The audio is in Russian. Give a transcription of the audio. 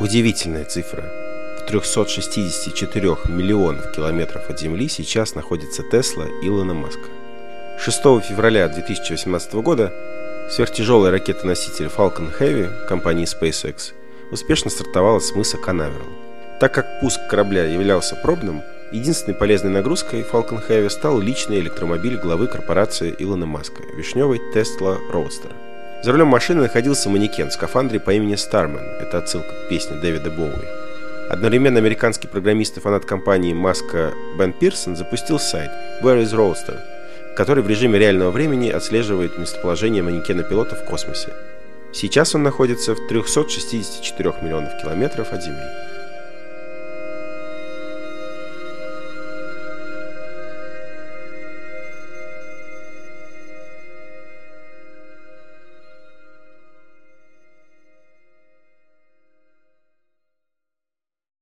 Удивительная цифра. В 364 миллионов километров от Земли сейчас находится Тесла Илона Маска. 6 февраля 2018 года сверхтяжелая ракета-носитель Falcon Heavy компании SpaceX успешно стартовала с мыса Канаверал. Так как пуск корабля являлся пробным, единственной полезной нагрузкой Falcon Heavy стал личный электромобиль главы корпорации Илона Маска – вишневый Tesla Roadster – за рулем машины находился манекен в скафандре по имени Стармен. Это отсылка к песне Дэвида Боуи. Одновременно американский программист и фанат компании Маска Бен Пирсон запустил сайт Where is Roadster, который в режиме реального времени отслеживает местоположение манекена пилота в космосе. Сейчас он находится в 364 миллионов километров от Земли.